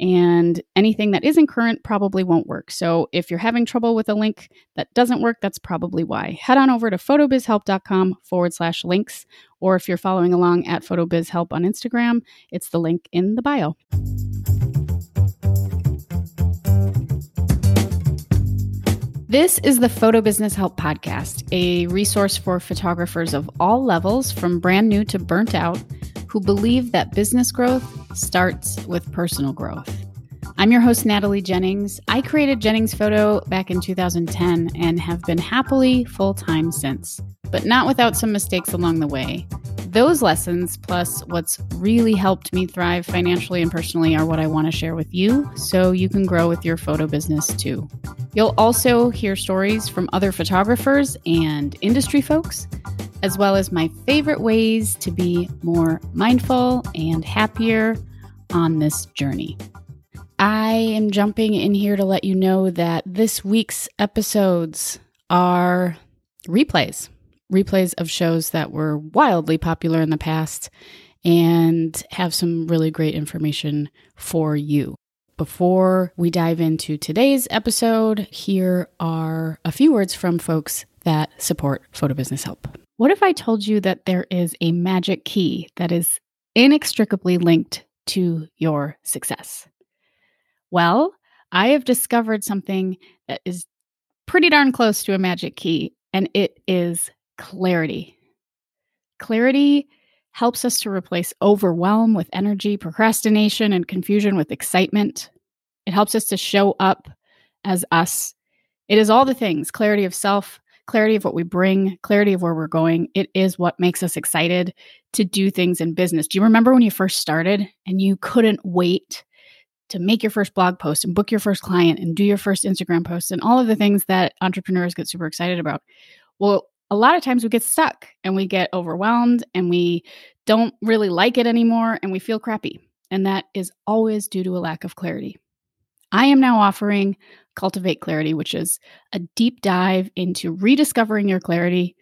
and anything that isn't current probably won't work. So if you're having trouble with a link that doesn't work, that's probably why. Head on over to photobizhelp.com forward slash links, or if you're following along at photobizhelp on Instagram, it's the link in the bio. This is the Photo Business Help Podcast, a resource for photographers of all levels, from brand new to burnt out who believe that business growth starts with personal growth. I'm your host, Natalie Jennings. I created Jennings Photo back in 2010 and have been happily full time since, but not without some mistakes along the way. Those lessons, plus what's really helped me thrive financially and personally, are what I want to share with you so you can grow with your photo business too. You'll also hear stories from other photographers and industry folks as well as my favorite ways to be more mindful and happier on this journey. I am jumping in here to let you know that this week's episodes are replays, replays of shows that were wildly popular in the past and have some really great information for you. Before we dive into today's episode, here are a few words from folks that support Photo Business Help. What if I told you that there is a magic key that is inextricably linked to your success? Well, I have discovered something that is pretty darn close to a magic key, and it is clarity. Clarity helps us to replace overwhelm with energy, procrastination and confusion with excitement. It helps us to show up as us. It is all the things clarity of self, clarity of what we bring, clarity of where we're going. It is what makes us excited to do things in business. Do you remember when you first started and you couldn't wait to make your first blog post and book your first client and do your first Instagram post and all of the things that entrepreneurs get super excited about? Well, a lot of times we get stuck and we get overwhelmed and we don't really like it anymore and we feel crappy. And that is always due to a lack of clarity. I am now offering Cultivate Clarity, which is a deep dive into rediscovering your clarity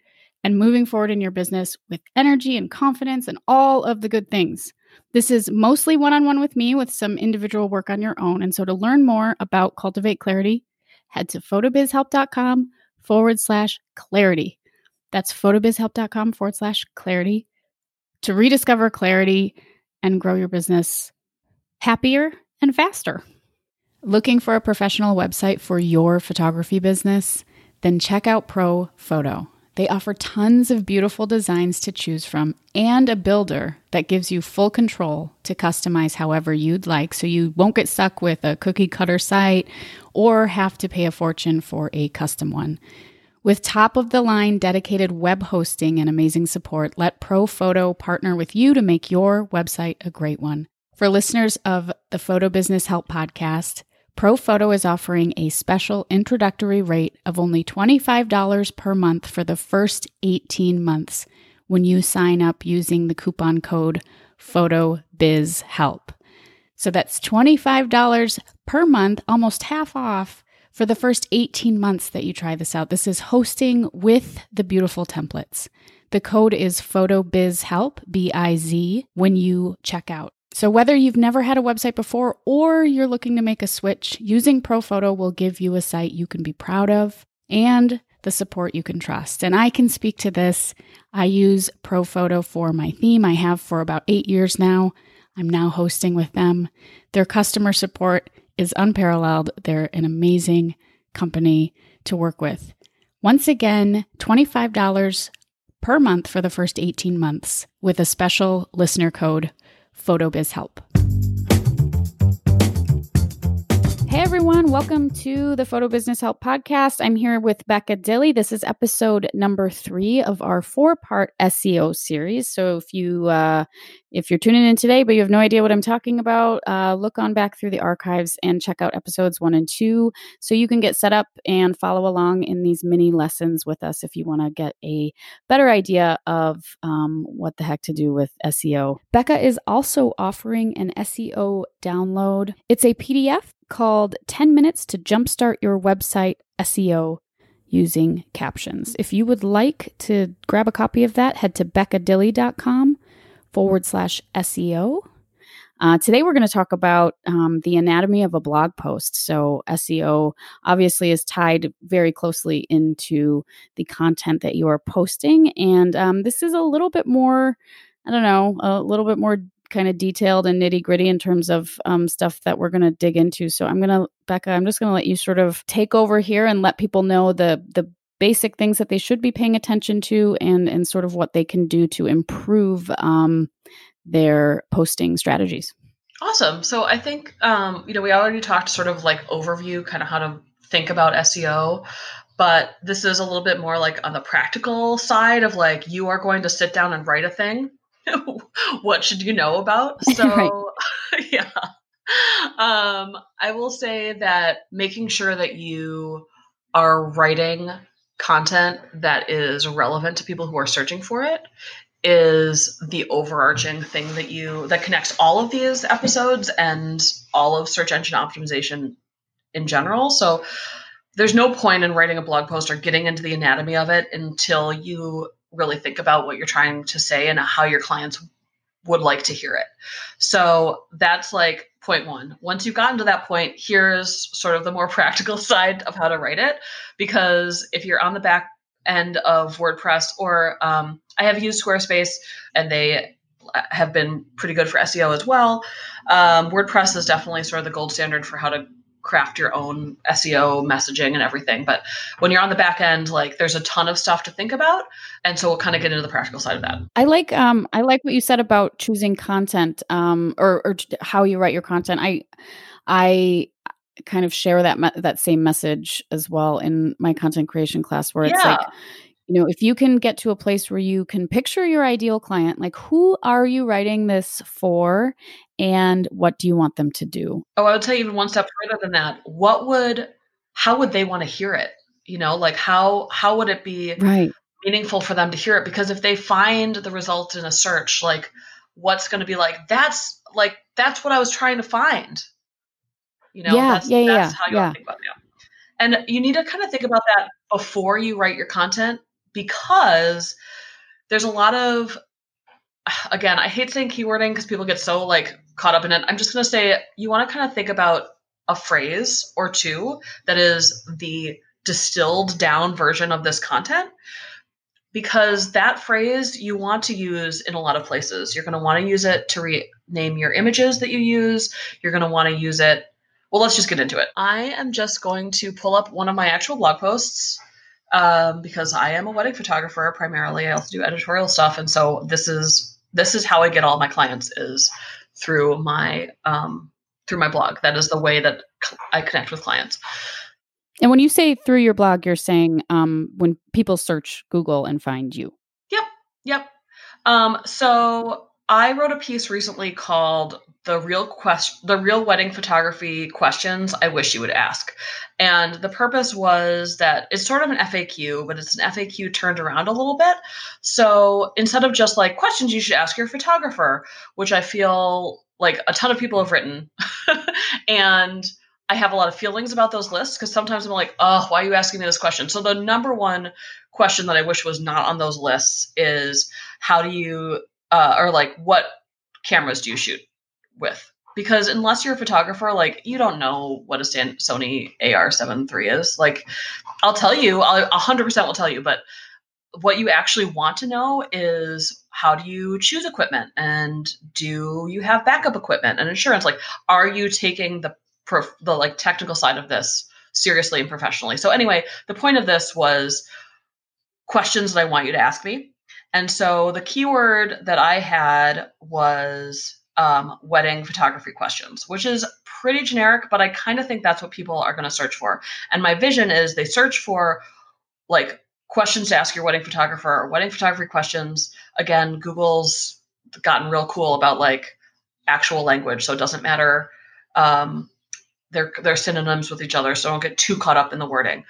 and moving forward in your business with energy and confidence and all of the good things. This is mostly one on one with me with some individual work on your own. And so to learn more about Cultivate Clarity, head to photobizhelp.com forward slash clarity. That's photobizhelp.com forward slash clarity to rediscover clarity and grow your business happier and faster. Looking for a professional website for your photography business? Then check out Pro Photo. They offer tons of beautiful designs to choose from and a builder that gives you full control to customize however you'd like so you won't get stuck with a cookie cutter site or have to pay a fortune for a custom one. With top of the line dedicated web hosting and amazing support, let Pro Photo partner with you to make your website a great one. For listeners of the Photo Business Help podcast, ProPhoto is offering a special introductory rate of only $25 per month for the first 18 months when you sign up using the coupon code PHOTOBIZHELP. So that's $25 per month, almost half off for the first 18 months that you try this out. This is hosting with the beautiful templates. The code is PHOTOBIZHELP, B I Z, when you check out. So, whether you've never had a website before or you're looking to make a switch, using ProPhoto will give you a site you can be proud of and the support you can trust. And I can speak to this. I use ProPhoto for my theme. I have for about eight years now. I'm now hosting with them. Their customer support is unparalleled. They're an amazing company to work with. Once again, $25 per month for the first 18 months with a special listener code PhotoBizHelp. Hey everyone, welcome to the Photo Business Help Podcast. I'm here with Becca Dilly. This is episode number three of our four-part SEO series. So if you uh, if you're tuning in today but you have no idea what I'm talking about, uh, look on back through the archives and check out episodes one and two, so you can get set up and follow along in these mini lessons with us if you want to get a better idea of um, what the heck to do with SEO. Becca is also offering an SEO download. It's a PDF called 10 Minutes to Jumpstart Your Website SEO Using Captions. If you would like to grab a copy of that, head to beccadilly.com forward slash SEO. Uh, today, we're going to talk about um, the anatomy of a blog post. So, SEO obviously is tied very closely into the content that you are posting. And um, this is a little bit more, I don't know, a little bit more kind of detailed and nitty gritty in terms of um, stuff that we're going to dig into. So I'm going to, Becca, I'm just going to let you sort of take over here and let people know the the basic things that they should be paying attention to and and sort of what they can do to improve um, their posting strategies. Awesome. So I think um, you know we already talked sort of like overview, kind of how to think about SEO but this is a little bit more like on the practical side of like you are going to sit down and write a thing what should you know about? So, right. yeah. Um, I will say that making sure that you are writing content that is relevant to people who are searching for it is the overarching thing that you that connects all of these episodes and all of search engine optimization in general. So there's no point in writing a blog post or getting into the anatomy of it until you really think about what you're trying to say and how your clients would like to hear it. So that's like point one. Once you've gotten to that point, here's sort of the more practical side of how to write it. Because if you're on the back end of WordPress, or um, I have used Squarespace and they have been pretty good for SEO as well. Um, WordPress is definitely sort of the gold standard for how to craft your own SEO messaging and everything. But when you're on the back end, like there's a ton of stuff to think about. And so we'll kind of get into the practical side of that. I like um I like what you said about choosing content um or or how you write your content. I I kind of share that me- that same message as well in my content creation class where it's yeah. like you know if you can get to a place where you can picture your ideal client like who are you writing this for and what do you want them to do? Oh i would tell you even one step further than that what would how would they want to hear it? You know like how how would it be right. meaningful for them to hear it? Because if they find the result in a search like what's going to be like that's like that's what i was trying to find. You know yeah that's, yeah that's yeah, how you yeah. think about it and you need to kind of think about that before you write your content because there's a lot of again, I hate saying keywording because people get so like caught up in it. I'm just going to say you want to kind of think about a phrase or two that is the distilled down version of this content because that phrase you want to use in a lot of places. You're going to want to use it to rename your images that you use. You're going to want to use it. Well, let's just get into it. I am just going to pull up one of my actual blog posts um, because I am a wedding photographer primarily. I also do editorial stuff, and so this is this is how I get all my clients is through my um, through my blog. That is the way that I connect with clients. And when you say through your blog, you're saying um, when people search Google and find you. Yep, yep. Um, so I wrote a piece recently called "The Real Quest, The Real Wedding Photography Questions I Wish You Would Ask," and the purpose was that it's sort of an FAQ, but it's an FAQ turned around a little bit. So instead of just like questions you should ask your photographer, which I feel like a ton of people have written, and I have a lot of feelings about those lists because sometimes I'm like, oh, why are you asking me this question? So the number one question that I wish was not on those lists is how do you uh, or like what cameras do you shoot with? Because unless you're a photographer, like you don't know what a Sony A7R III is. Like, I'll tell you, I'll 100% will tell you, but what you actually want to know is how do you choose equipment and do you have backup equipment and insurance? Like, are you taking the the like technical side of this seriously and professionally? So anyway, the point of this was questions that I want you to ask me and so the keyword that I had was um, wedding photography questions, which is pretty generic, but I kind of think that's what people are going to search for. And my vision is they search for like questions to ask your wedding photographer or wedding photography questions. Again, Google's gotten real cool about like actual language, so it doesn't matter. Um, they're they're synonyms with each other, so don't get too caught up in the wording.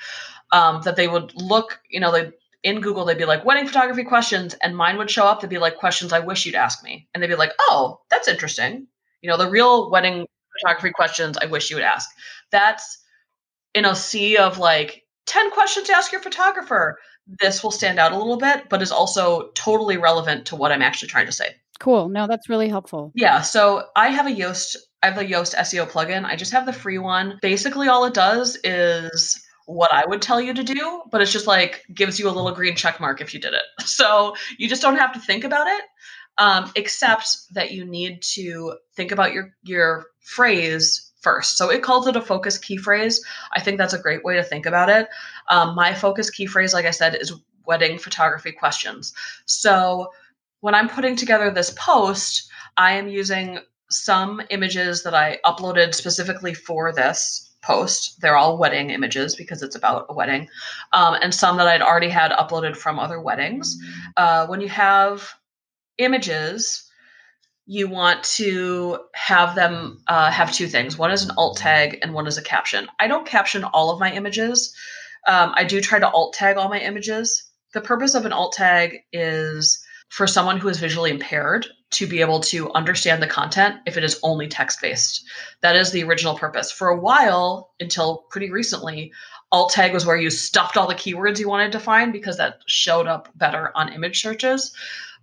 Um, that they would look, you know, they in Google they'd be like wedding photography questions, and mine would show up. They'd be like questions I wish you'd ask me, and they'd be like, oh, that's interesting. You know, the real wedding photography questions I wish you would ask. That's in a sea of like 10 questions to ask your photographer. This will stand out a little bit, but is also totally relevant to what I'm actually trying to say. Cool. No, that's really helpful. Yeah. So I have a Yoast, I have the Yoast SEO plugin. I just have the free one. Basically, all it does is what I would tell you to do, but it's just like gives you a little green check mark if you did it. So you just don't have to think about it um, except that you need to think about your your phrase first. So it calls it a focus key phrase. I think that's a great way to think about it. Um, my focus key phrase, like I said, is wedding photography questions. So when I'm putting together this post, I am using some images that I uploaded specifically for this post. They're all wedding images because it's about a wedding, um, and some that I'd already had uploaded from other weddings. Uh, when you have images, you want to have them uh, have two things. One is an alt tag and one is a caption. I don't caption all of my images. Um, I do try to alt tag all my images. The purpose of an alt tag is for someone who is visually impaired to be able to understand the content if it is only text based. That is the original purpose. For a while, until pretty recently, alt tag was where you stuffed all the keywords you wanted to find because that showed up better on image searches.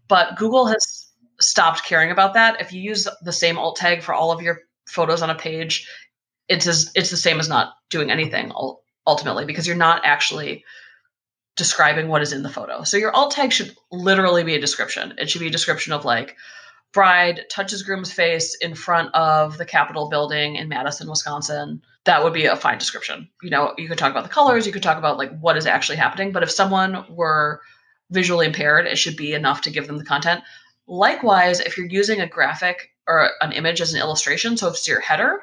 But Google has stopped caring about that. If you use the same alt tag for all of your photos on a page, it's as it's the same as not doing anything ultimately because you're not actually describing what is in the photo. So your alt tag should literally be a description. It should be a description of like bride touches groom's face in front of the Capitol building in Madison, Wisconsin. That would be a fine description. You know, you could talk about the colors, you could talk about like what is actually happening, but if someone were visually impaired, it should be enough to give them the content. Likewise, if you're using a graphic or an image as an illustration, so if it's your header,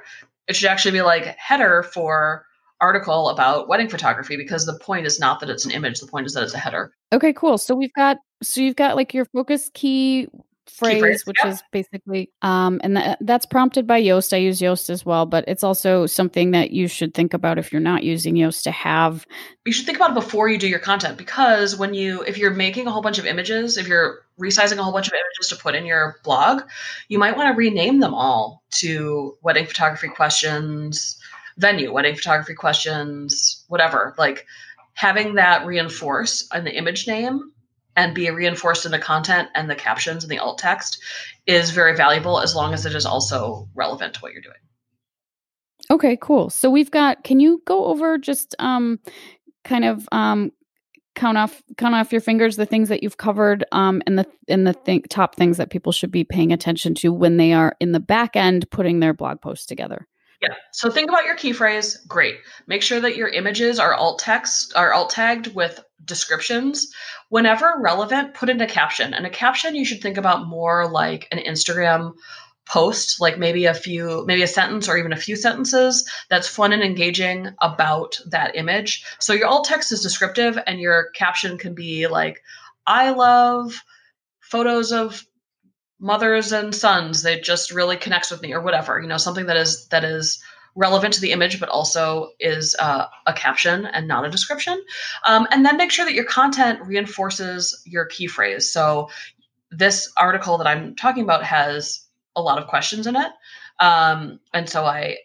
it should actually be like header for article about wedding photography because the point is not that it's an image, the point is that it's a header. Okay, cool. So we've got so you've got like your focus key phrase, phrase which yeah. is basically um and that, that's prompted by Yoast. I use Yoast as well, but it's also something that you should think about if you're not using Yoast to have you should think about it before you do your content because when you if you're making a whole bunch of images, if you're resizing a whole bunch of images to put in your blog, you might want to rename them all to wedding photography questions, venue, wedding photography questions, whatever. Like having that reinforce in the image name and be reinforced in the content and the captions and the alt text is very valuable as long as it is also relevant to what you're doing. Okay, cool. So we've got can you go over just um kind of um count off count off your fingers the things that you've covered um and the in the th- top things that people should be paying attention to when they are in the back end putting their blog posts together. Yeah. So think about your key phrase. Great. Make sure that your images are alt text, are alt tagged with descriptions. Whenever relevant, put in a caption. And a caption you should think about more like an Instagram post, like maybe a few, maybe a sentence or even a few sentences that's fun and engaging about that image. So your alt text is descriptive and your caption can be like, I love photos of mothers and sons that just really connects with me or whatever you know something that is that is relevant to the image but also is uh, a caption and not a description. Um, and then make sure that your content reinforces your key phrase. So this article that i'm talking about has a lot of questions in it. Um, and so i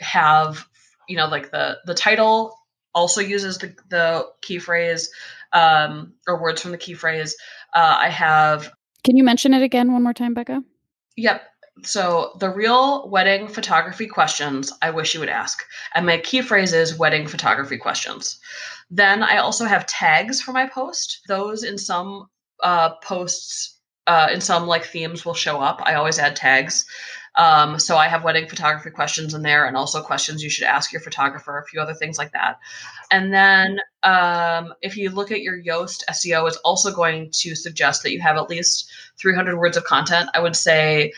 have you know like the the title also uses the, the key phrase um, or words from the key phrase. Uh, i have can you mention it again one more time, Becca? Yep. So the real wedding photography questions I wish you would ask. And my key phrase is wedding photography questions. Then I also have tags for my post. Those in some uh, posts, uh, in some like themes will show up. I always add tags. Um, so I have wedding photography questions in there and also questions you should ask your photographer, a few other things like that. And then um, if you look at your Yoast SEO, it's also going to suggest that you have at least 300 words of content. I would say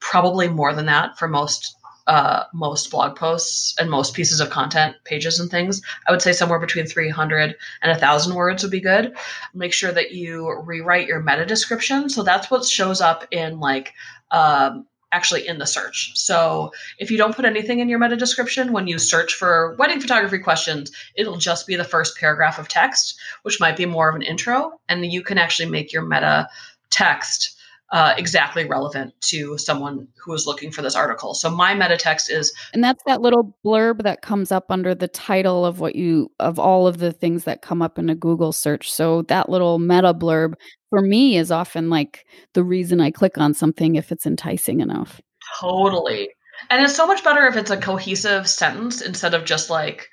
probably more than that for most uh, most blog posts and most pieces of content, pages and things. I would say somewhere between 300 and 1,000 words would be good. Make sure that you rewrite your meta description. So that's what shows up in like um, actually in the search. So if you don't put anything in your meta description, when you search for wedding photography questions, it'll just be the first paragraph of text, which might be more of an intro. And you can actually make your meta text uh, exactly relevant to someone who is looking for this article. So my meta text is, and that's that little blurb that comes up under the title of what you of all of the things that come up in a Google search. So that little meta blurb for me is often like the reason I click on something if it's enticing enough. Totally. And it's so much better if it's a cohesive sentence instead of just like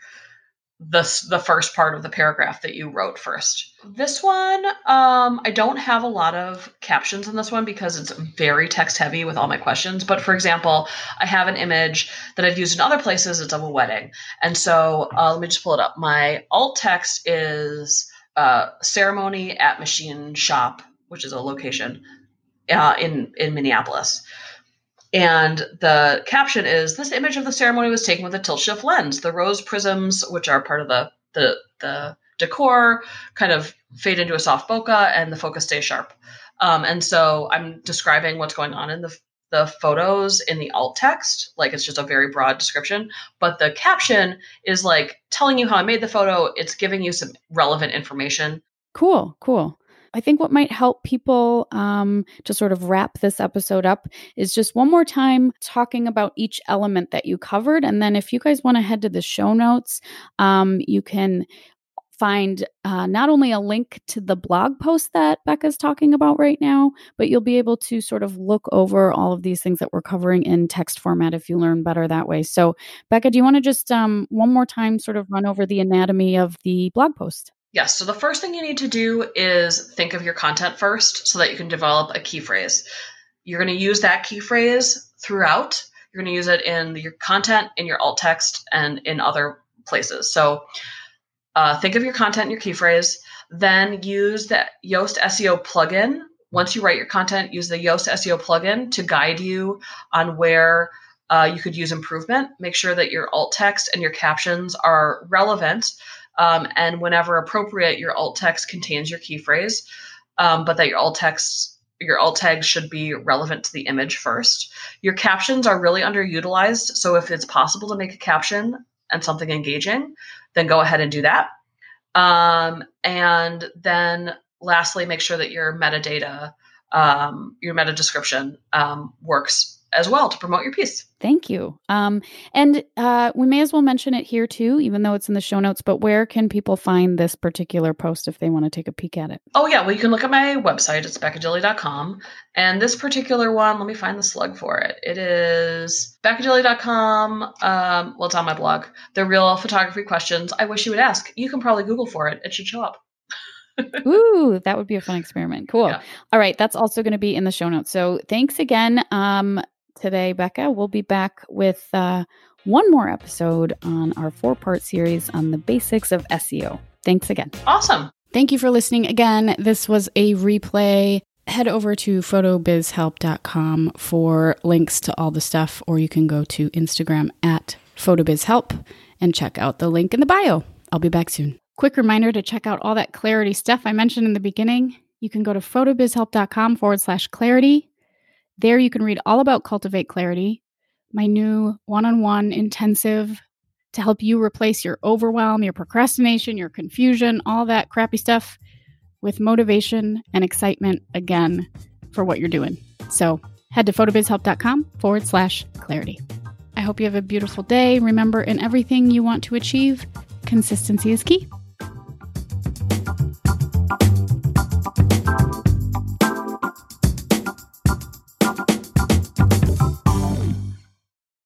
the the first part of the paragraph that you wrote first. This one, um, I don't have a lot of captions in this one because it's very text heavy with all my questions. But for example, I have an image that I've used in other places. It's of a wedding, and so uh, let me just pull it up. My alt text is uh, ceremony at machine shop, which is a location uh, in in Minneapolis. And the caption is this image of the ceremony was taken with a tilt shift lens. The rose prisms, which are part of the the the decor, kind of fade into a soft bokeh and the focus stays sharp. Um, and so I'm describing what's going on in the the photos in the alt text, like it's just a very broad description, but the caption is like telling you how I made the photo. It's giving you some relevant information. Cool, cool. I think what might help people um, to sort of wrap this episode up is just one more time talking about each element that you covered. And then if you guys want to head to the show notes, um, you can find uh, not only a link to the blog post that Becca's talking about right now, but you'll be able to sort of look over all of these things that we're covering in text format if you learn better that way. So, Becca, do you want to just um, one more time sort of run over the anatomy of the blog post? Yes. So the first thing you need to do is think of your content first so that you can develop a key phrase. You're going to use that key phrase throughout. You're going to use it in your content, in your alt text, and in other places. So uh, think of your content your key phrase. Then use the Yoast SEO plugin. Once you write your content, use the Yoast SEO plugin to guide you on where uh, you could use improvement. Make sure that your alt text and your captions are relevant um, and whenever appropriate, your alt text contains your key phrase, um, but that your alt text your alt tags should be relevant to the image first. Your captions are really underutilized, so if it's possible to make a caption and something engaging, then go ahead and do that. Um, and then lastly, make sure that your metadata, um, your meta description um, works as well to promote your piece. Thank you. Um, and uh, we may as well mention it here too, even though it's in the show notes. But where can people find this particular post if they want to take a peek at it? Oh, yeah. Well, you can look at my website. It's beccadilly.com. And this particular one, let me find the slug for it. It is beccadilly.com. Um, well, it's on my blog. The real photography questions I wish you would ask. You can probably Google for it, it should show up. Ooh, that would be a fun experiment. Cool. Yeah. All right. That's also going to be in the show notes. So thanks again. Um, today, Becca. We'll be back with uh, one more episode on our four part series on the basics of SEO. Thanks again. Awesome. Thank you for listening again. This was a replay. Head over to photobizhelp.com for links to all the stuff, or you can go to Instagram at photobizhelp and check out the link in the bio. I'll be back soon. Quick reminder to check out all that clarity stuff I mentioned in the beginning. You can go to photobizhelp.com forward slash clarity there you can read all about Cultivate Clarity, my new one on one intensive to help you replace your overwhelm, your procrastination, your confusion, all that crappy stuff with motivation and excitement again for what you're doing. So head to photobizhelp.com forward slash clarity. I hope you have a beautiful day. Remember, in everything you want to achieve, consistency is key.